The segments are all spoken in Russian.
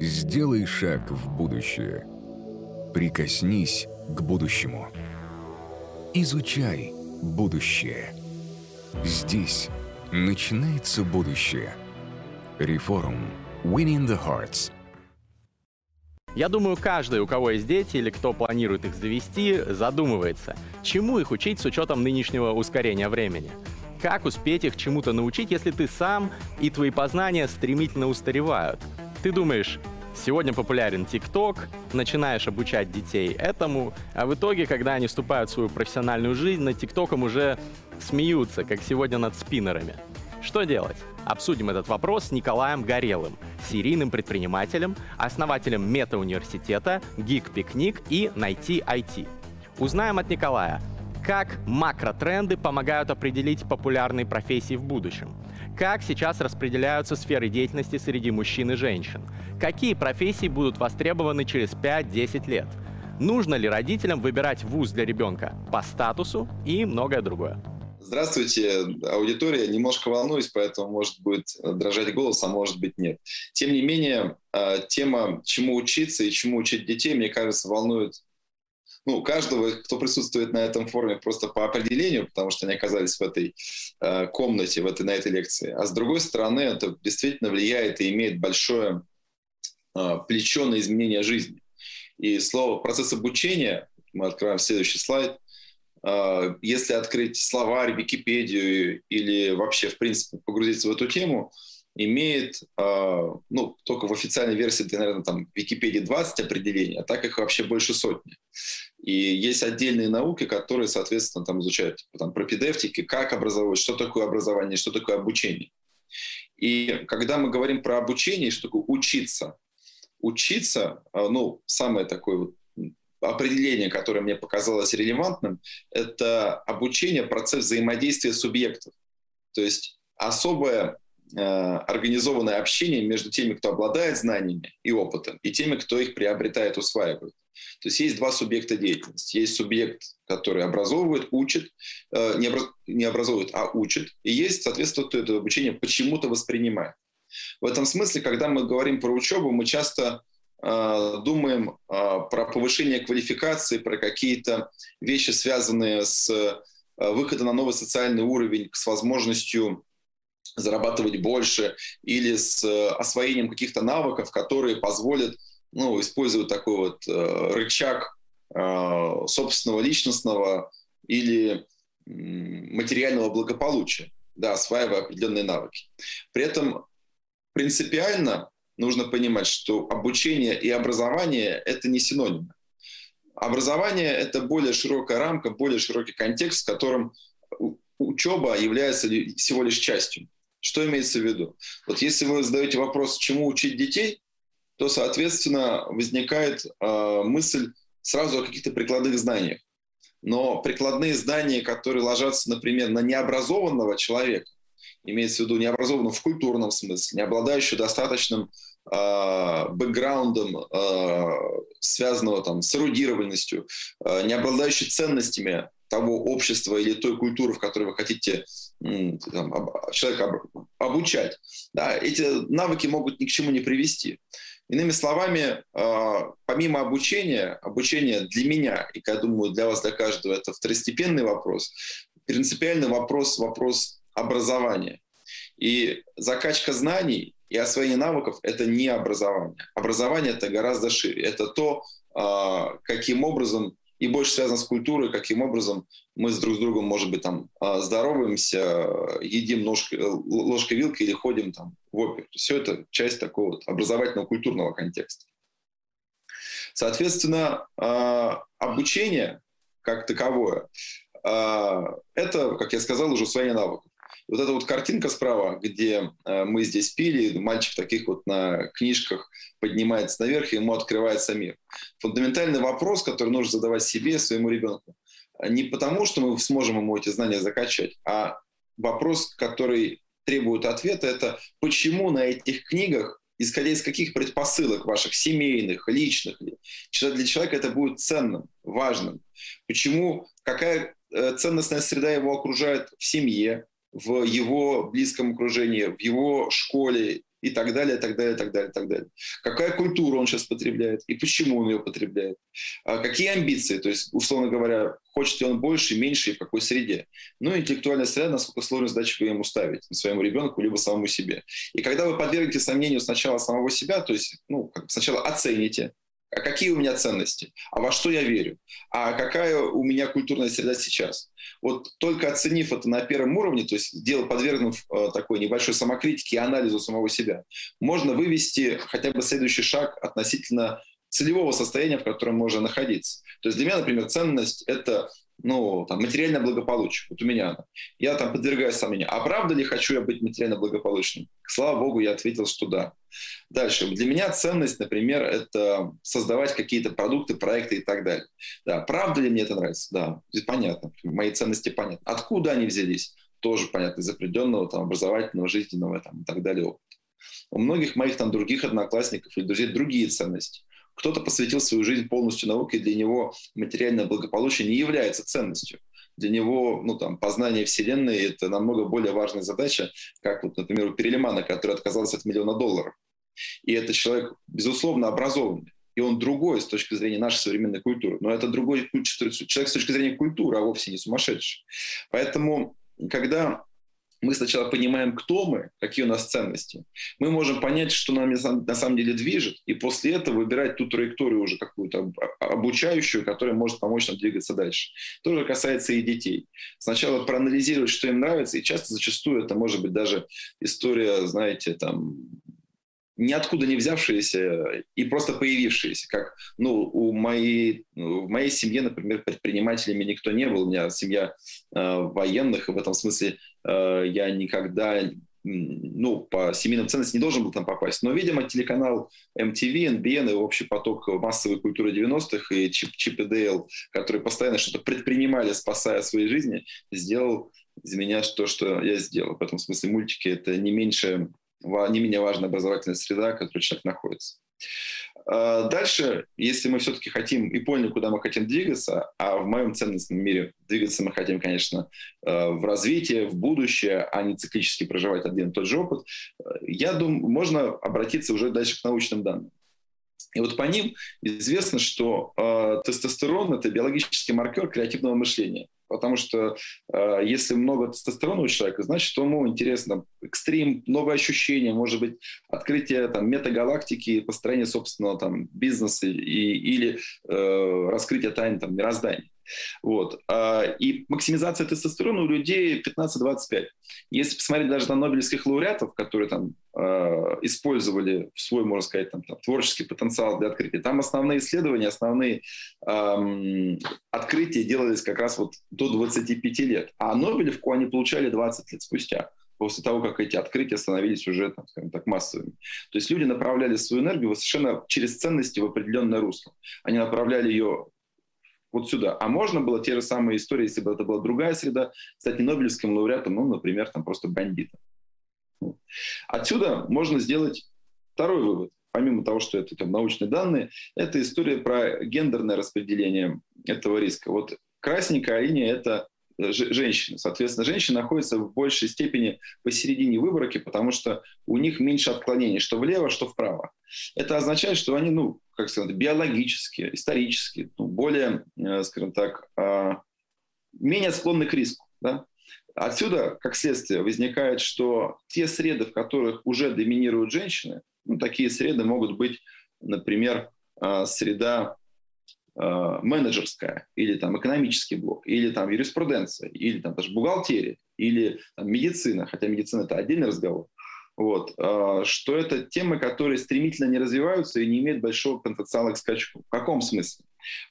Сделай шаг в будущее. Прикоснись к будущему. Изучай будущее. Здесь начинается будущее. Реформ. Winning the Hearts. Я думаю, каждый, у кого есть дети или кто планирует их завести, задумывается, чему их учить с учетом нынешнего ускорения времени. Как успеть их чему-то научить, если ты сам и твои познания стремительно устаревают? Ты думаешь, сегодня популярен ТикТок, начинаешь обучать детей этому, а в итоге, когда они вступают в свою профессиональную жизнь, над ТикТоком уже смеются, как сегодня над спиннерами. Что делать? Обсудим этот вопрос с Николаем Горелым, серийным предпринимателем, основателем мета-университета, Geek и Найти IT. Узнаем от Николая, как макротренды помогают определить популярные профессии в будущем, как сейчас распределяются сферы деятельности среди мужчин и женщин, какие профессии будут востребованы через 5-10 лет, нужно ли родителям выбирать вуз для ребенка по статусу и многое другое. Здравствуйте, аудитория. Немножко волнуюсь, поэтому может быть дрожать голос, а может быть нет. Тем не менее, а, тема, чему учиться и чему учить детей, мне кажется, волнует ну, каждого, кто присутствует на этом форуме просто по определению, потому что они оказались в этой э, комнате, в этой, на этой лекции. А с другой стороны, это действительно влияет и имеет большое э, плечо на изменение жизни. И слово «процесс обучения», мы открываем следующий слайд, э, если открыть словарь, Википедию или вообще, в принципе, погрузиться в эту тему – имеет, э, ну, только в официальной версии, наверное, там в Википедии 20 определений, а так их вообще больше сотни. И есть отдельные науки, которые, соответственно, там изучают типа, там, пропедевтики, как образовывать, что такое образование, что такое обучение. И когда мы говорим про обучение, что такое учиться, учиться, э, ну, самое такое вот определение, которое мне показалось релевантным, это обучение, процесс взаимодействия субъектов. То есть особое организованное общение между теми, кто обладает знаниями и опытом, и теми, кто их приобретает, усваивает. То есть есть два субъекта деятельности. Есть субъект, который образовывает, учит, э, не, не образовывает, а учит, и есть, соответственно, кто это обучение почему-то воспринимает. В этом смысле, когда мы говорим про учебу, мы часто э, думаем э, про повышение квалификации, про какие-то вещи, связанные с э, выходом на новый социальный уровень, с возможностью зарабатывать больше или с э, освоением каких-то навыков, которые позволят ну, использовать такой вот э, рычаг э, собственного личностного или материального благополучия, да, осваивая определенные навыки. При этом принципиально нужно понимать, что обучение и образование — это не синонимы. Образование — это более широкая рамка, более широкий контекст, в котором учеба является всего лишь частью. Что имеется в виду? Вот если вы задаете вопрос, чему учить детей, то, соответственно, возникает э, мысль сразу о каких-то прикладных знаниях. Но прикладные знания, которые ложатся, например, на необразованного человека, имеется в виду необразованного в культурном смысле, не обладающего достаточным э, бэкграундом, э, связанного там, с эрудированностью, э, не обладающий ценностями того общества или той культуры, в которой вы хотите там, человека обучать, да, эти навыки могут ни к чему не привести. Иными словами, а, помимо обучения, обучение для меня, и, я думаю, для вас, для каждого, это второстепенный вопрос, принципиальный вопрос, вопрос образования. И закачка знаний и освоение навыков – это не образование. Образование – это гораздо шире. Это то, а, каким образом и больше связано с культурой, каким образом мы с друг с другом, может быть, там а, здороваемся, едим ножкой, ложкой-вилкой или ходим там в оперу. Все это часть такого вот образовательного культурного контекста. Соответственно, а, обучение как таковое, а, это, как я сказал, уже усвоение навыков. Вот эта вот картинка справа, где мы здесь пили, мальчик таких вот на книжках поднимается наверх, и ему открывается мир. Фундаментальный вопрос, который нужно задавать себе, своему ребенку. Не потому, что мы сможем ему эти знания закачать, а вопрос, который требует ответа, это почему на этих книгах, исходя из каких предпосылок ваших семейных, личных, для человека это будет ценным, важным. Почему, какая э, ценностная среда его окружает в семье, в его близком окружении, в его школе, и так далее, так далее, так далее, так далее. Какая культура он сейчас потребляет и почему он ее потребляет. А какие амбиции, то есть, условно говоря, хочет ли он больше, меньше и в какой среде. Ну, интеллектуальная среда, насколько сложную задачу вы ему ставить, своему ребенку, либо самому себе. И когда вы подвергнете сомнению сначала самого себя, то есть, ну, сначала оцените, а какие у меня ценности, а во что я верю, а какая у меня культурная среда сейчас. Вот только оценив это на первом уровне, то есть дело подвергнув э, такой небольшой самокритике и анализу самого себя, можно вывести хотя бы следующий шаг относительно целевого состояния, в котором можно находиться. То есть для меня, например, ценность – это ну, там, материальное благополучие. Вот у меня. Я там подвергаюсь сомнению. А правда ли хочу я быть материально благополучным? Слава богу, я ответил, что да. Дальше. Для меня ценность, например, это создавать какие-то продукты, проекты и так далее. Да, правда ли мне это нравится? Да, понятно. Мои ценности понятны. Откуда они взялись? Тоже понятно. Из определенного там, образовательного, жизненного там, и так далее опыта. У многих моих там других одноклассников или друзей другие ценности. Кто-то посвятил свою жизнь полностью науке, и для него материальное благополучие не является ценностью. Для него ну, там, познание Вселенной – это намного более важная задача, как, вот, например, у Перелимана, который отказался от миллиона долларов. И это человек, безусловно, образованный. И он другой с точки зрения нашей современной культуры. Но это другой человек с точки зрения культуры, а вовсе не сумасшедший. Поэтому, когда мы сначала понимаем, кто мы, какие у нас ценности, мы можем понять, что нам на самом деле движет, и после этого выбирать ту траекторию уже какую-то обучающую, которая может помочь нам двигаться дальше. То же касается и детей. Сначала проанализировать, что им нравится, и часто зачастую это может быть даже история, знаете, там, ниоткуда не взявшиеся и просто появившиеся. Как ну, у моей, в моей семье, например, предпринимателями никто не был. У меня семья э, военных, и в этом смысле Э, я никогда ну, по семейным ценностям не должен был там попасть. Но, видимо, телеканал MTV, NBN и общий поток массовой культуры 90-х и Чип, Чип и Дейл, которые постоянно что-то предпринимали, спасая свои жизни, сделал из меня то, что я сделал. В этом смысле мультики — это не меньше, не менее важная образовательная среда, в которой человек находится. А, дальше, если мы все-таки хотим и поняли, куда мы хотим двигаться, а в моем ценностном мире двигаться мы хотим, конечно, а, в развитие, в будущее, а не циклически проживать один и тот же опыт, я думаю, можно обратиться уже дальше к научным данным. И вот по ним известно, что э, тестостерон – это биологический маркер креативного мышления. Потому что э, если много тестостерона у человека, значит, ему интересно экстрим, новые ощущения, может быть, открытие там, метагалактики, построение собственного там, бизнеса и, или э, раскрытие тайн там, мироздания. Вот. А, и максимизация тестостерона у людей 15-25. Если посмотреть даже на нобелевских лауреатов, которые там а, использовали свой, можно сказать, там, там, творческий потенциал для открытия, там основные исследования, основные эм, открытия делались как раз вот до 25 лет. А Нобелевку они получали 20 лет спустя после того, как эти открытия становились уже, там, скажем так, массовыми. То есть люди направляли свою энергию совершенно через ценности в определенное русло. Они направляли ее вот сюда. А можно было те же самые истории, если бы это была другая среда, стать не Нобелевским лауреатом, ну, например, там просто бандитом. Отсюда можно сделать второй вывод. Помимо того, что это там, научные данные, это история про гендерное распределение этого риска. Вот красненькая линия – это женщины. Соответственно, женщины находятся в большей степени посередине выборки, потому что у них меньше отклонений, что влево, что вправо. Это означает, что они, ну, как сказать, биологически, исторически, ну, более, э, скажем так, а, менее склонны к риску. Да? Отсюда, как следствие, возникает, что те среды, в которых уже доминируют женщины, ну, такие среды могут быть, например, а, среда Э, менеджерская, или там экономический блок, или там юриспруденция, или там даже бухгалтерия, или там, медицина, хотя медицина это отдельный разговор. Вот, э, что это темы, которые стремительно не развиваются и не имеют большого потенциала к скачку. В каком смысле?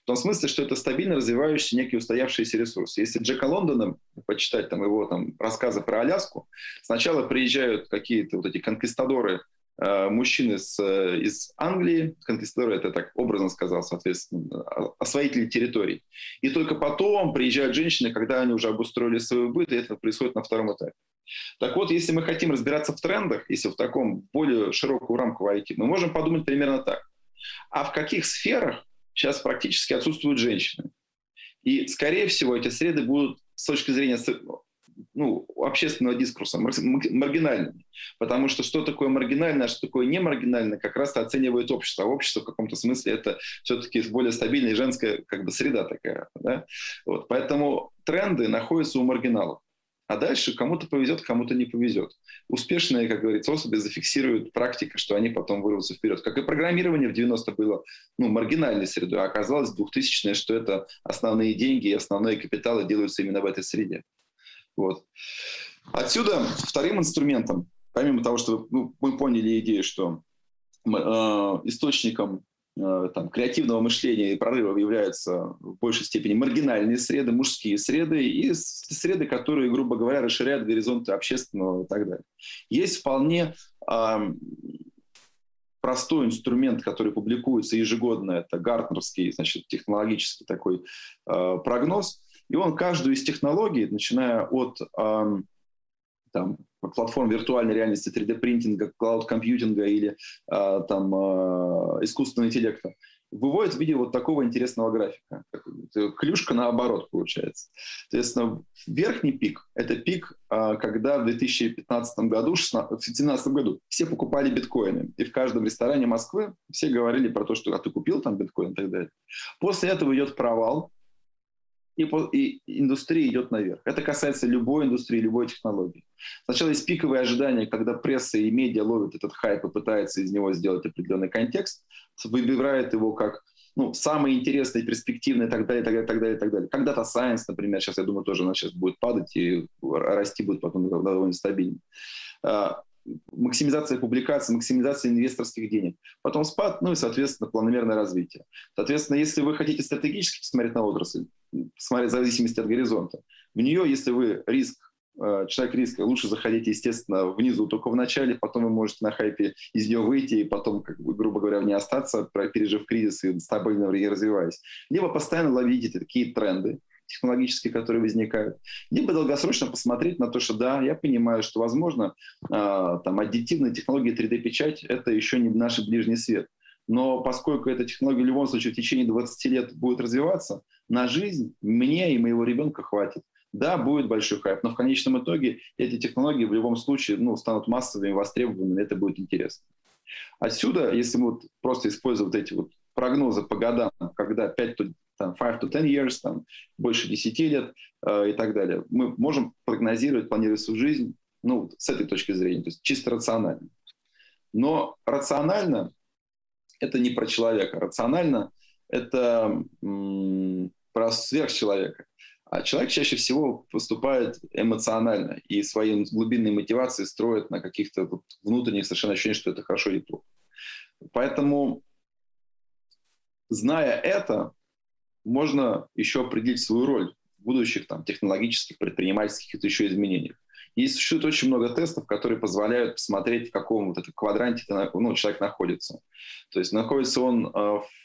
В том смысле, что это стабильно развивающийся некий устоявшийся ресурс. Если Джека Лондона, почитать там его там, рассказы про Аляску, сначала приезжают какие-то вот эти конкистадоры Э, мужчины с, э, из Англии, конкистадоры, это так образно сказал, соответственно, освоители территорий. И только потом приезжают женщины, когда они уже обустроили свой быт, и это происходит на втором этапе. Так вот, если мы хотим разбираться в трендах, если в таком более широкую рамку войти, мы можем подумать примерно так. А в каких сферах сейчас практически отсутствуют женщины? И, скорее всего, эти среды будут с точки зрения ну, общественного дискурса маргинальными. Потому что что такое маргинальное, а что такое не маргинальное, как раз оценивает общество. А общество в каком-то смысле это все-таки более стабильная женская как бы, среда такая. Да? Вот. Поэтому тренды находятся у маргиналов. А дальше кому-то повезет, кому-то не повезет. Успешные, как говорится, особи зафиксируют практика, что они потом вырвутся вперед. Как и программирование в 90-х было ну, маргинальной средой, а оказалось в 2000-е, что это основные деньги и основные капиталы делаются именно в этой среде. Вот. Отсюда вторым инструментом, помимо того, что ну, мы поняли идею, что э, источником там, креативного мышления и прорыва являются в большей степени маргинальные среды, мужские среды и среды, которые, грубо говоря, расширяют горизонты общественного и так далее. Есть вполне э, простой инструмент, который публикуется ежегодно, это гартнерский, значит, технологический такой э, прогноз, и он каждую из технологий, начиная от э, там, платформ виртуальной реальности, 3D-принтинга, клауд-компьютинга или э, там, э, искусственного интеллекта, выводит в виде вот такого интересного графика. Клюшка наоборот получается. Соответственно, верхний пик – это пик, э, когда в 2015 году, 16, в 2017 году все покупали биткоины. И в каждом ресторане Москвы все говорили про то, что а ты купил там биткоин и так далее. После этого идет провал, и, и индустрия идет наверх. Это касается любой индустрии, любой технологии. Сначала есть пиковые ожидания, когда пресса и медиа ловят этот хайп и пытаются из него сделать определенный контекст, выбирают его как ну, самый интересный, перспективный и так далее, так далее, так далее, так далее. Когда-то Science, например, сейчас, я думаю, тоже она сейчас будет падать и расти будет потом довольно стабильно. А, максимизация публикаций, максимизация инвесторских денег. Потом спад, ну и, соответственно, планомерное развитие. Соответственно, если вы хотите стратегически посмотреть на отрасль, смотреть в зависимости от горизонта, в нее, если вы риск Э, человек риска, лучше заходите, естественно, внизу только в начале, потом вы можете на хайпе из нее выйти и потом, как бы, грубо говоря, не остаться, пережив кризис и стабильно развиваясь. Либо постоянно ловите такие тренды, технологические, которые возникают, либо долгосрочно посмотреть на то, что да, я понимаю, что, возможно, э, там, аддитивные технологии 3D-печать – это еще не наш ближний свет. Но поскольку эта технология в любом случае в течение 20 лет будет развиваться, на жизнь мне и моего ребенка хватит. Да, будет большой хайп, но в конечном итоге эти технологии в любом случае ну, станут массовыми, востребованными, это будет интересно. Отсюда, если мы вот просто используем вот эти вот прогнозы по годам, когда 5 to, там, 5 to 10 years, там, больше 10 лет э, и так далее, мы можем прогнозировать, планировать свою жизнь ну, с этой точки зрения, то есть чисто рационально. Но рационально это не про человека. Рационально это м- про сверхчеловека. А человек чаще всего поступает эмоционально и свои глубинные мотивации строит на каких-то вот внутренних совершенно ощущениях, что это хорошо или плохо. Поэтому, зная это, можно еще определить свою роль в будущих там, технологических, предпринимательских и еще изменениях. И существует очень много тестов, которые позволяют посмотреть, в каком вот этом квадранте ну, человек находится. То есть находится он э,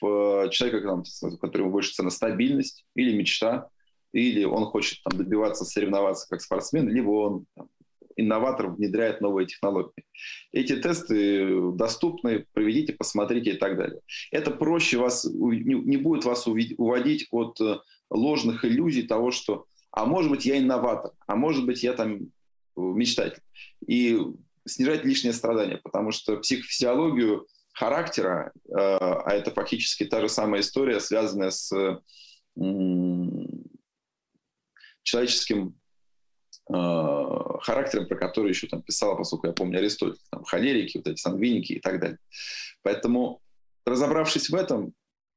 в э, человека, которому больше цена стабильность или мечта, или он хочет там, добиваться, соревноваться как спортсмен, либо он там, инноватор внедряет новые технологии. Эти тесты доступны, проведите, посмотрите и так далее. Это проще вас, не будет вас уводить от э, ложных иллюзий того, что а может быть я инноватор, а может быть я там мечтатель. И снижать лишнее страдание, потому что психофизиологию характера, э, а это фактически та же самая история, связанная с человеческим э, характером, про который еще там писал, поскольку я помню Аристотель, там холерики, вот эти сангвиники и так далее. Поэтому, разобравшись в этом,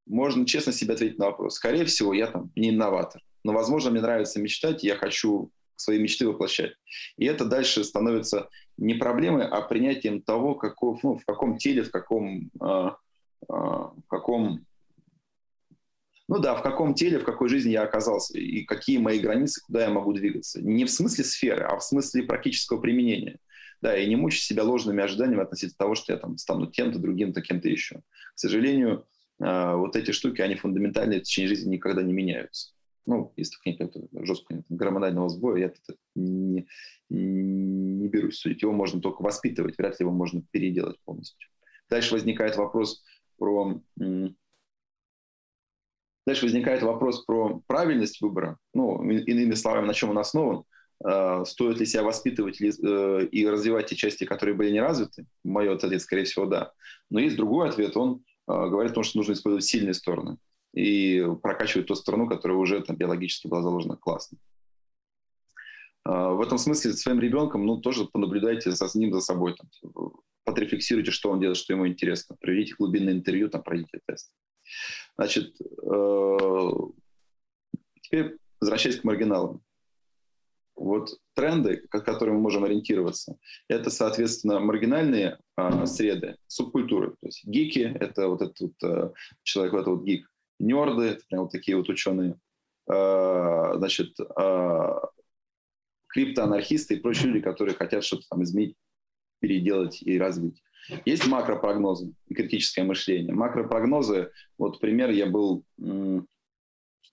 можно честно себе ответить на вопрос. Скорее всего, я там не инноватор, но, возможно, мне нравится мечтать, и я хочу свои мечты воплощать. И это дальше становится не проблемой, а принятием того, каков, ну, в каком теле, в каком, э, э, в каком ну да, в каком теле, в какой жизни я оказался, и какие мои границы, куда я могу двигаться. Не в смысле сферы, а в смысле практического применения. Да, и не мучить себя ложными ожиданиями относительно того, что я там стану тем-то, другим-то, кем-то еще. К сожалению, э, вот эти штуки, они фундаментальные в течение жизни никогда не меняются. Ну, если только нет жесткого гормонального сбоя, я это не, не берусь судить. Его можно только воспитывать, вряд ли его можно переделать полностью. Дальше возникает вопрос про Дальше возникает вопрос про правильность выбора. Ну, иными словами, на чем он основан. э, стоит ли себя воспитывать э, и развивать те части, которые были не развиты. Мой ответ, скорее всего, да. Но есть другой ответ, он э, говорит о том, что нужно использовать сильные стороны и прокачивать ту сторону, которая уже там биологически была заложена классно. В этом смысле своим ребенком, ну, тоже понаблюдайте за ним, за собой, там, подрефлексируйте, что он делает, что ему интересно, проведите глубинное интервью, там, пройдите тест. Значит, теперь возвращаясь к маргиналам. Вот тренды, к которым мы можем ориентироваться, это, соответственно, маргинальные а, среды, субкультуры. То есть гики — это вот этот а, человек, вот этот вот гик. Нерды — прям вот такие вот ученые. А, значит, а, криптоанархисты и прочие люди, которые хотят что-то там изменить, переделать и развить. Есть макропрогнозы и критическое мышление. Макропрогнозы, вот пример, я был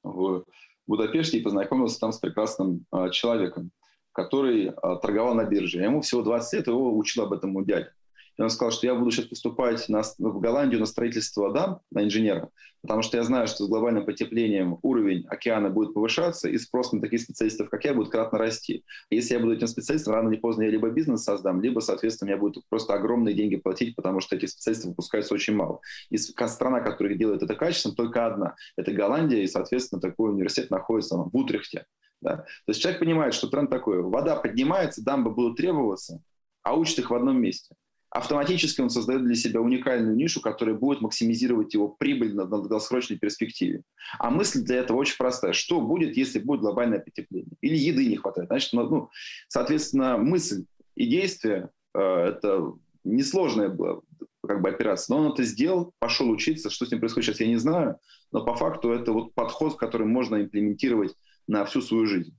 в Будапеште и познакомился там с прекрасным э, человеком, который торговал на бирже. Ему всего 20 лет, его учил об этом мой дядя. И он сказал, что я буду сейчас поступать на, в Голландию на строительство дам, на инженера, потому что я знаю, что с глобальным потеплением уровень океана будет повышаться, и спрос на таких специалистов, как я, будет кратно расти. И если я буду этим специалистом, рано или поздно я либо бизнес создам, либо, соответственно, я буду просто огромные деньги платить, потому что этих специалистов выпускается очень мало. И страна, которая делает это качеством, только одна. Это Голландия, и, соответственно, такой университет находится в Утрехте. Да? То есть человек понимает, что тренд такой. Вода поднимается, дамбы будут требоваться, а учат их в одном месте – автоматически он создает для себя уникальную нишу, которая будет максимизировать его прибыль на долгосрочной перспективе. А мысль для этого очень простая. Что будет, если будет глобальное потепление? Или еды не хватает? Значит, ну, ну соответственно, мысль и действие э, это несложная была как бы операция. Но он это сделал, пошел учиться. Что с ним происходит сейчас, я не знаю. Но по факту это вот подход, который можно имплементировать на всю свою жизнь.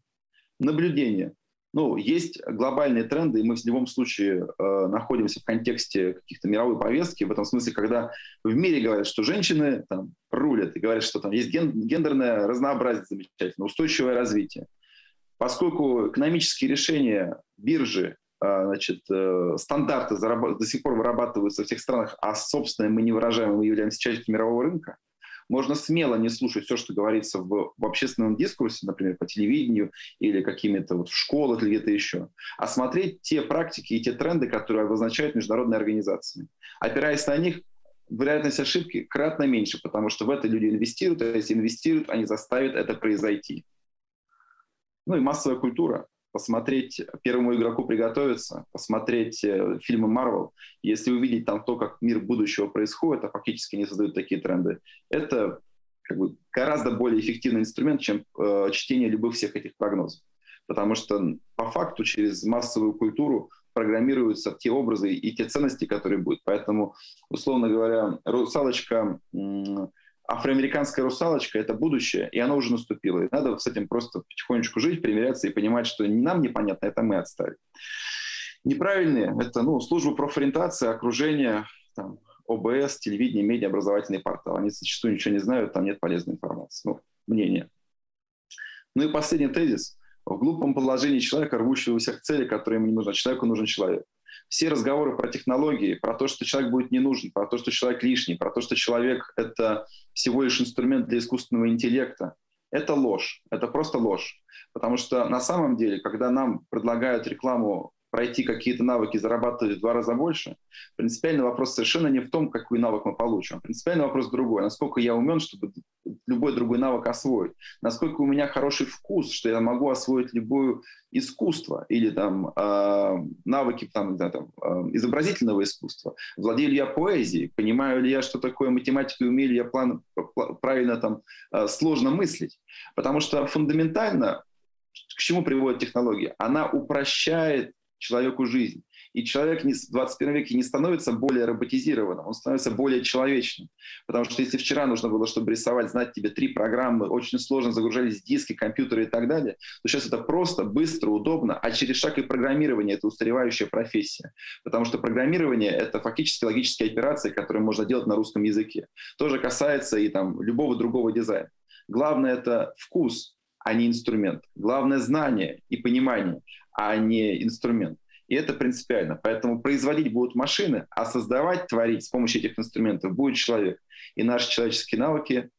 Наблюдение. Ну, есть глобальные тренды, и мы в любом случае э, находимся в контексте каких-то мировой повестки, в этом смысле, когда в мире говорят, что женщины там рулят, и говорят, что там есть ген, гендерное разнообразие замечательное, устойчивое развитие. Поскольку экономические решения биржи, э, значит, э, стандарты до сих пор вырабатываются в всех странах, а собственно мы не выражаем, мы являемся частью мирового рынка, можно смело не слушать все, что говорится в, в общественном дискурсе, например, по телевидению или какими-то вот в школах или где-то еще, а смотреть те практики и те тренды, которые обозначают международные организации. Опираясь на них, вероятность ошибки кратно меньше, потому что в это люди инвестируют, а если инвестируют, они заставят это произойти. Ну и массовая культура посмотреть первому игроку приготовиться, посмотреть э, фильмы Марвел, если увидеть там то, как мир будущего происходит, а фактически не создают такие тренды, это как бы гораздо более эффективный инструмент, чем э, чтение любых всех этих прогнозов. Потому что по факту через массовую культуру программируются те образы и те ценности, которые будут. Поэтому, условно говоря, русалочка афроамериканская русалочка — это будущее, и оно уже наступило. И надо с этим просто потихонечку жить, примиряться и понимать, что не нам непонятно, это мы отстали. Неправильные — это ну, служба профориентации, окружение, там, ОБС, телевидение, медиа, образовательный портал. Они зачастую ничего не знают, там нет полезной информации. Ну, мнение. Ну и последний тезис. В глупом положении человека, рвущегося к цели, которая ему не нужна, человеку нужен человек все разговоры про технологии, про то, что человек будет не нужен, про то, что человек лишний, про то, что человек — это всего лишь инструмент для искусственного интеллекта, это ложь, это просто ложь. Потому что на самом деле, когда нам предлагают рекламу пройти какие-то навыки, зарабатывать в два раза больше, принципиальный вопрос совершенно не в том, какой навык мы получим. Принципиальный вопрос другой. Насколько я умен, чтобы любой другой навык освоить. Насколько у меня хороший вкус, что я могу освоить любое искусство или там э, навыки там, да, там, э, изобразительного искусства. Владею ли я поэзией? Понимаю ли я, что такое математика и умею ли я план, правильно там э, сложно мыслить? Потому что фундаментально к чему приводит технология? Она упрощает человеку жизнь. И человек в 21 веке не становится более роботизированным, он становится более человечным. Потому что если вчера нужно было, чтобы рисовать, знать тебе три программы, очень сложно загружались диски, компьютеры и так далее, то сейчас это просто, быстро, удобно, а через шаг и программирование — это устаревающая профессия. Потому что программирование — это фактически логические операции, которые можно делать на русском языке. Тоже касается и там любого другого дизайна. Главное — это вкус, а не инструмент. Главное — знание и понимание а не инструмент. И это принципиально. Поэтому производить будут машины, а создавать, творить с помощью этих инструментов будет человек. И наши человеческие навыки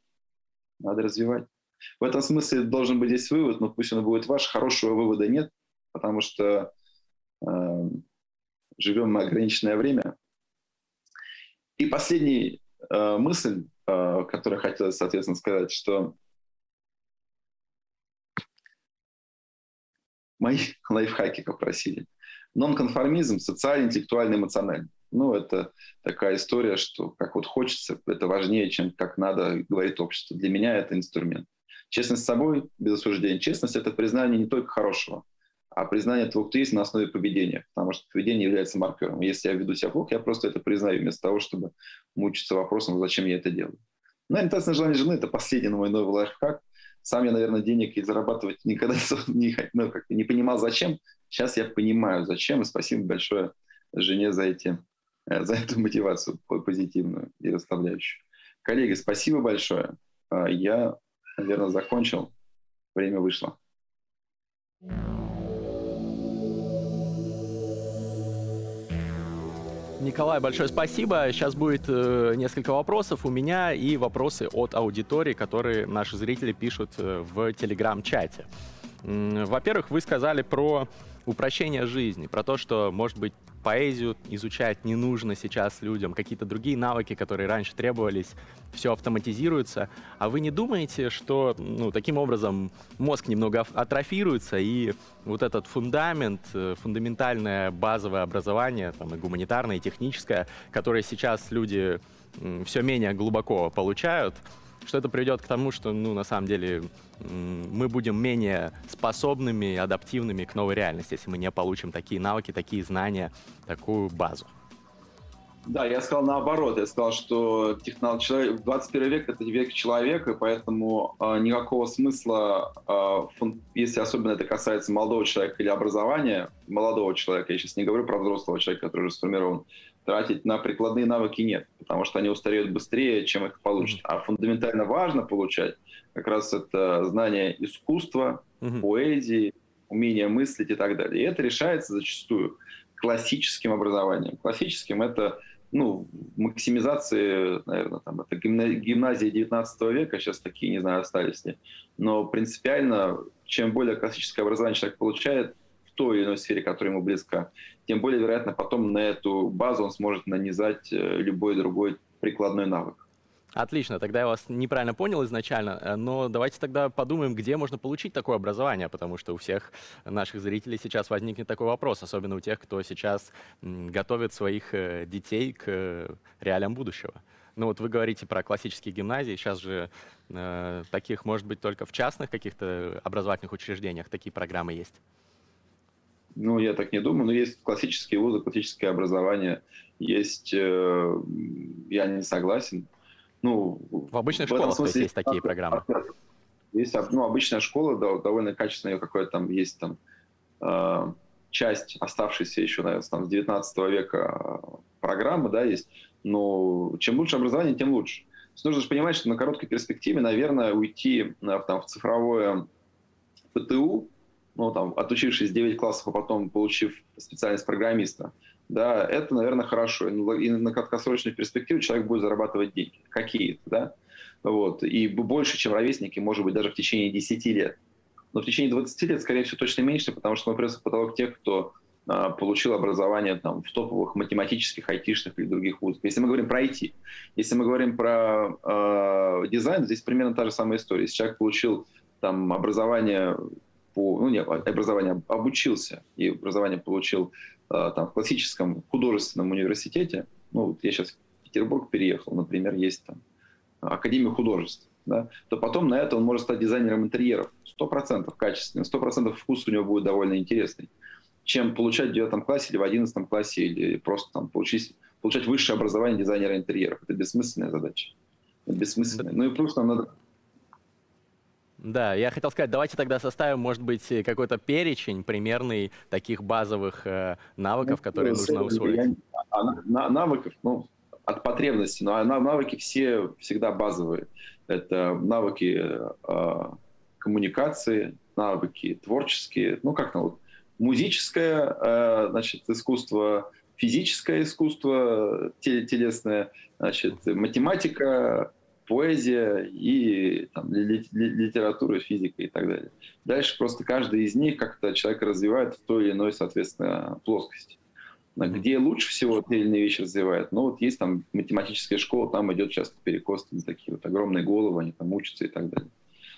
надо развивать. В этом смысле должен быть здесь вывод, но пусть он будет ваш. Хорошего вывода нет. потому что э, живем мы ограниченное время. И последняя э, мысль, э, которую хотелось, соответственно, сказать, что мои лайфхаки попросили. Нонконформизм социальный, интеллектуальный, эмоциональный. Ну, это такая история, что как вот хочется, это важнее, чем как надо, говорит общество. Для меня это инструмент. Честность с собой, без осуждения. Честность — это признание не только хорошего, а признание того, кто есть на основе поведения, потому что поведение является маркером. Если я веду себя плохо, я просто это признаю, вместо того, чтобы мучиться вопросом, зачем я это делаю. Ну, ориентация на желание жены – это последний мой новый лайфхак. Сам я, наверное, денег и зарабатывать никогда не, ну, как, не понимал, зачем. Сейчас я понимаю, зачем, и спасибо большое жене за, эти, э, за эту мотивацию позитивную и расслабляющую. Коллеги, спасибо большое. А, я, наверное, закончил. Время вышло. Николай, большое спасибо. Сейчас будет э, несколько вопросов у меня и вопросы от аудитории, которые наши зрители пишут э, в телеграм-чате. Во-первых, вы сказали про упрощение жизни, про то, что, может быть, поэзию изучать не нужно сейчас людям, какие-то другие навыки, которые раньше требовались, все автоматизируется. А вы не думаете, что ну, таким образом мозг немного атрофируется, и вот этот фундамент, э, фундаментальное базовое образование, там, и гуманитарное, и техническое, которое сейчас люди все менее глубоко получают, что это приведет к тому, что, ну, на самом деле, мы будем менее способными, адаптивными к новой реальности, если мы не получим такие навыки, такие знания, такую базу. Да, я сказал наоборот. Я сказал, что технол... человек... 21 век — это век человека, поэтому э, никакого смысла, э, фун... если особенно это касается молодого человека или образования, молодого человека, я сейчас не говорю про взрослого человека, который уже сформирован, тратить на прикладные навыки нет, потому что они устареют быстрее, чем их получат. А фундаментально важно получать как раз это знание искусства, mm-hmm. поэзии, умение мыслить и так далее. И это решается зачастую классическим образованием. Классическим это ну, максимизации, наверное, там, это гимназия 19 века, сейчас такие, не знаю, остались ли. Но принципиально, чем более классическое образование человек получает, той или иной сфере, которая ему близка, тем более, вероятно, потом на эту базу он сможет нанизать э, любой другой прикладной навык. Отлично, тогда я вас неправильно понял изначально, э, но давайте тогда подумаем, где можно получить такое образование, потому что у всех наших зрителей сейчас возникнет такой вопрос, особенно у тех, кто сейчас готовит своих э, детей к реалиям будущего. Ну вот вы говорите про классические гимназии, сейчас же э, таких может быть только в частных каких-то образовательных учреждениях такие программы есть. Ну, я так не думаю, но есть классические вузы, классическое образование, есть, э, я не согласен. Ну, в обычных в школах смысле, есть такие программы. Есть ну, обычная школа, да, довольно качественная, какое-то там есть там э, часть оставшейся еще, наверное, там, с 19 века программы, да, есть. Но чем лучше образование, тем лучше. Есть нужно же понимать, что на короткой перспективе, наверное, уйти э, там, в цифровое ПТУ, ну, там, отучившись 9 классов, а потом получив специальность программиста, да, это, наверное, хорошо. И на краткосрочной перспективе человек будет зарабатывать деньги какие-то, да, вот, и больше, чем ровесники, может быть, даже в течение 10 лет. Но в течение 20 лет, скорее всего, точно меньше, потому что мы пресс потолок тех, кто а, получил образование там, в топовых математических, айтишных или других вузах. Если мы говорим про IT, если мы говорим про э, дизайн, здесь примерно та же самая история. Если человек получил там, образование по, ну, не образование, обучился и образование получил э, там, в классическом художественном университете, ну, вот я сейчас в Петербург переехал, например, есть там Академия художеств, да, то потом на это он может стать дизайнером интерьеров. Сто процентов качественный, сто процентов вкус у него будет довольно интересный, чем получать в девятом классе или в одиннадцатом классе, или просто там получить, получать высшее образование дизайнера интерьеров. Это бессмысленная задача. Это бессмысленная. Ну и плюс нам надо да, я хотел сказать, давайте тогда составим, может быть, какой-то перечень примерный таких базовых э, навыков, ну, которые нужно усвоить. Я, навыков, ну, от потребности, но навыки все всегда базовые. Это навыки э, коммуникации, навыки творческие, ну как там вот, музическое, э, значит, искусство, физическое искусство телесное, значит, математика, поэзия и там, литература, физика и так далее. Дальше просто каждый из них как-то человек развивает в той или иной, соответственно, плоскости. Где лучше всего те или иные вещи развивает? Ну, вот есть там математическая школа, там идет часто перекос, там такие вот огромные головы, они там учатся и так далее.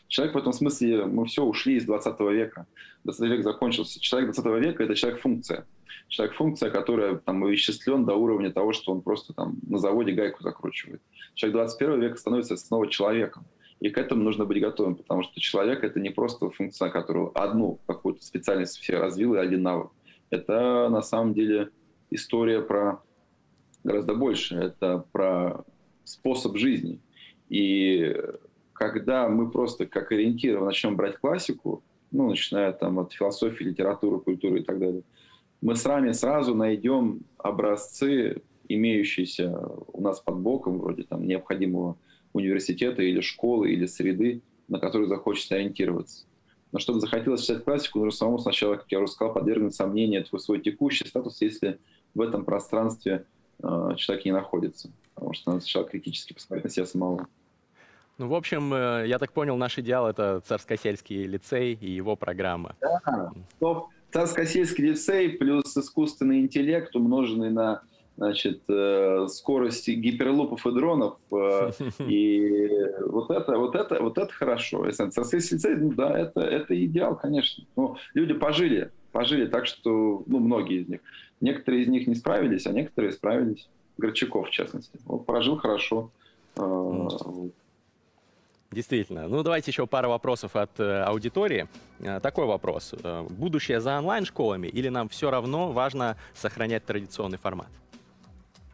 Человек в этом смысле, мы все ушли из 20 века. 20 век закончился. Человек 20 века – это человек-функция. Человек-функция, которая там овеществлен до уровня того, что он просто там на заводе гайку закручивает. Человек 21 века становится снова человеком. И к этому нужно быть готовым, потому что человек — это не просто функция, которую одну какую-то специальность все развил и один навык. Это на самом деле история про гораздо больше. Это про способ жизни. И когда мы просто как ориентир начнем брать классику, ну, начиная там от философии, литературы, культуры и так далее, мы с вами сразу найдем образцы, имеющиеся у нас под боком, вроде там необходимого университета или школы, или среды, на которую захочется ориентироваться. Но чтобы захотелось читать классику, нужно самому сначала, как я уже сказал, подвергнуть сомнению твой свой текущий статус, если в этом пространстве э, человек не находится. Потому что надо сначала критически посмотреть на себя самого. Ну, в общем, э, я так понял, наш идеал — это царско-сельский лицей и его программа. Да, царско-сельский лицей плюс искусственный интеллект, умноженный на значит, э, скорость гиперлупов и дронов. Э, и вот это, вот это, вот это хорошо. Царско-сельский лицей, ну да, это, это идеал, конечно. Ну, люди пожили, пожили так, что, ну, многие из них. Некоторые из них не справились, а некоторые справились. Горчаков, в частности. Вот прожил хорошо. Действительно. Ну, давайте еще пара вопросов от э, аудитории. Э, такой вопрос. Э, будущее за онлайн-школами или нам все равно важно сохранять традиционный формат?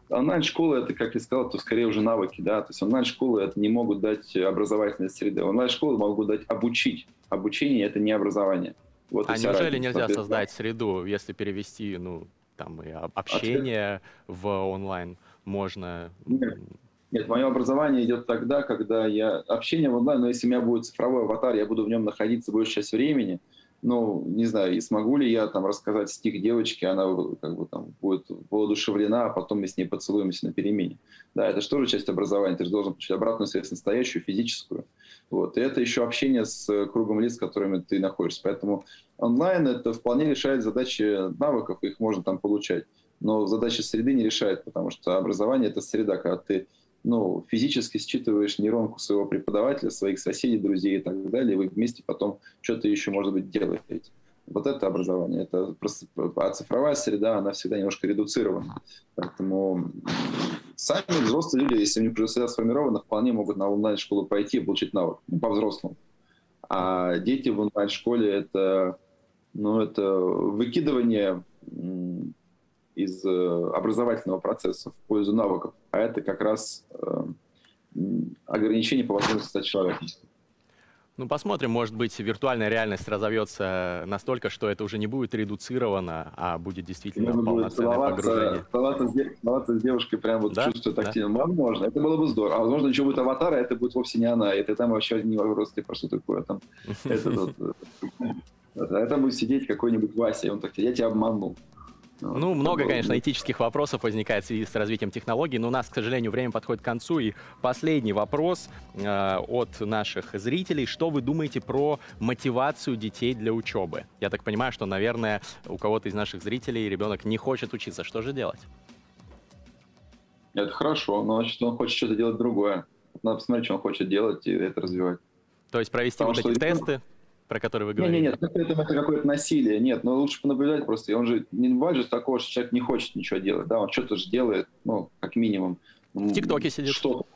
Онлайн-школы, это, как я сказал, то скорее уже навыки, да, то есть онлайн-школы это не могут дать образовательной среды. Онлайн-школы могут дать обучить. Обучение – это не образование. Вот а неужели нельзя создать среду, если перевести, ну, там, и общение а в онлайн можно? Нет. Нет, мое образование идет тогда, когда я... Общение в онлайн, но если у меня будет цифровой аватар, я буду в нем находиться большую часть времени, ну, не знаю, и смогу ли я там рассказать стих девочке, она как бы там будет воодушевлена, а потом мы с ней поцелуемся на перемене. Да, это же тоже часть образования, ты же должен получить обратную связь настоящую, физическую. Вот. И это еще общение с кругом лиц, с которыми ты находишься. Поэтому онлайн это вполне решает задачи навыков, их можно там получать. Но задачи среды не решает, потому что образование — это среда, когда ты ну, физически считываешь нейронку своего преподавателя, своих соседей, друзей и так далее, и вы вместе потом что-то еще, может быть, делаете. Вот это образование. Это просто, а цифровая среда, она всегда немножко редуцирована. Поэтому сами взрослые люди, если у них уже среда сформирована, вполне могут на онлайн-школу пойти и получить навык, ну, по-взрослому. А дети в онлайн-школе это, ну, это выкидывание из э, образовательного процесса в пользу навыков, а это как раз э, ограничение по возможности стать человеком. Ну, посмотрим, может быть, виртуальная реальность разовьется настолько, что это уже не будет редуцировано, а будет действительно Можно полноценное будет погружение. Целоваться с, целоваться с девушкой прям вот да? чувствует да. активно. Возможно, это было бы здорово. А возможно, еще будет аватар, а это будет вовсе не она. Это там вообще не вопрос, типа, что такое там. Это, это будет сидеть какой-нибудь Вася, и он так, я тебя обманул. Ну, много, конечно, этических вопросов возникает в связи с развитием технологий, но у нас, к сожалению, время подходит к концу. И последний вопрос э, от наших зрителей. Что вы думаете про мотивацию детей для учебы? Я так понимаю, что, наверное, у кого-то из наших зрителей ребенок не хочет учиться. Что же делать? Это хорошо, но значит, он хочет что-то делать другое. Надо посмотреть, что он хочет делать и это развивать. То есть провести Потому вот эти тесты, про который вы говорите. Нет, нет, нет, это, какое-то насилие. Нет, но лучше понаблюдать просто. И он же не бывает же такого, что человек не хочет ничего делать. Да, он что-то же делает, ну, как минимум. В ТикТоке сидит. Что?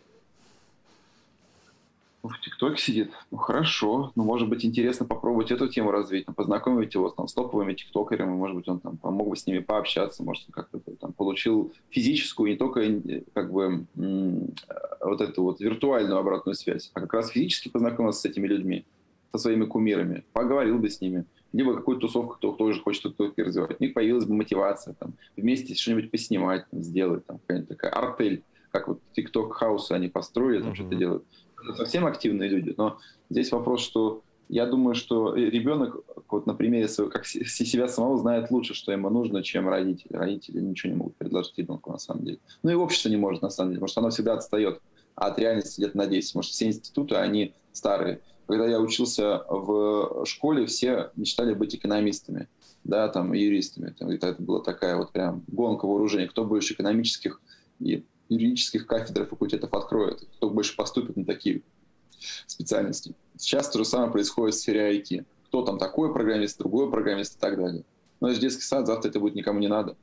Ну, в ТикТоке сидит. Ну, хорошо. Ну, может быть, интересно попробовать эту тему развить, ну, познакомить его там, с топовыми тиктокерами, может быть, он там помог бы с ними пообщаться, может, он как-то там получил физическую, не только как бы вот эту вот виртуальную обратную связь, а как раз физически познакомился с этими людьми со своими кумирами, поговорил бы с ними, либо какую-то тусовку, кто тоже хочет что-то развивать. У них появилась бы мотивация там, вместе что-нибудь поснимать, там, сделать, там, какая-нибудь такая артель, как вот TikTok хаусы они построили, там uh-huh. что-то делают. Это совсем активные люди, но здесь вопрос, что я думаю, что ребенок, вот на примере своего, как себя самого, знает лучше, что ему нужно, чем родители. Родители ничего не могут предложить ребенку на самом деле. Ну и общество не может на самом деле, потому что оно всегда отстает от реальности лет на 10. Может, все институты, они старые. Когда я учился в школе, все мечтали быть экономистами, да, там, юристами. Там, это была такая вот прям гонка вооружений. Кто больше экономических и юридических кафедр факультетов откроет, кто больше поступит на такие специальности. Сейчас то же самое происходит в сфере IT. Кто там такой программист, другой программист и так далее. Но это детский сад, завтра это будет никому не надо.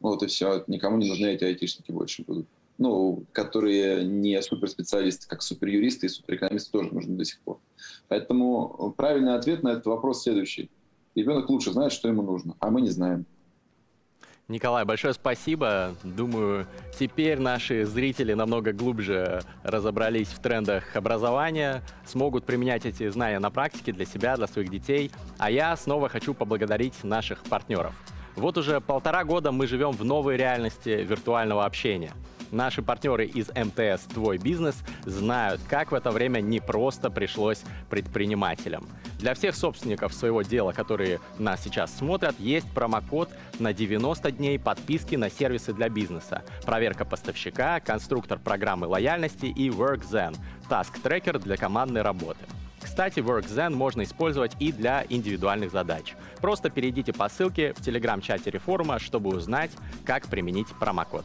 Вот и все. Никому не нужны эти айтишники больше будут. Ну, которые не суперспециалисты, как суперюристы и суперэкономисты тоже нужны до сих пор. Поэтому правильный ответ на этот вопрос следующий. Ребенок лучше знает, что ему нужно, а мы не знаем. Николай, большое спасибо. Думаю, теперь наши зрители намного глубже разобрались в трендах образования, смогут применять эти знания на практике для себя, для своих детей. А я снова хочу поблагодарить наших партнеров. Вот уже полтора года мы живем в новой реальности виртуального общения – Наши партнеры из МТС «Твой бизнес» знают, как в это время не просто пришлось предпринимателям. Для всех собственников своего дела, которые нас сейчас смотрят, есть промокод на 90 дней подписки на сервисы для бизнеса, проверка поставщика, конструктор программы лояльности и WorkZen – таск-трекер для командной работы. Кстати, WorkZen можно использовать и для индивидуальных задач. Просто перейдите по ссылке в телеграм-чате Реформа, чтобы узнать, как применить промокод.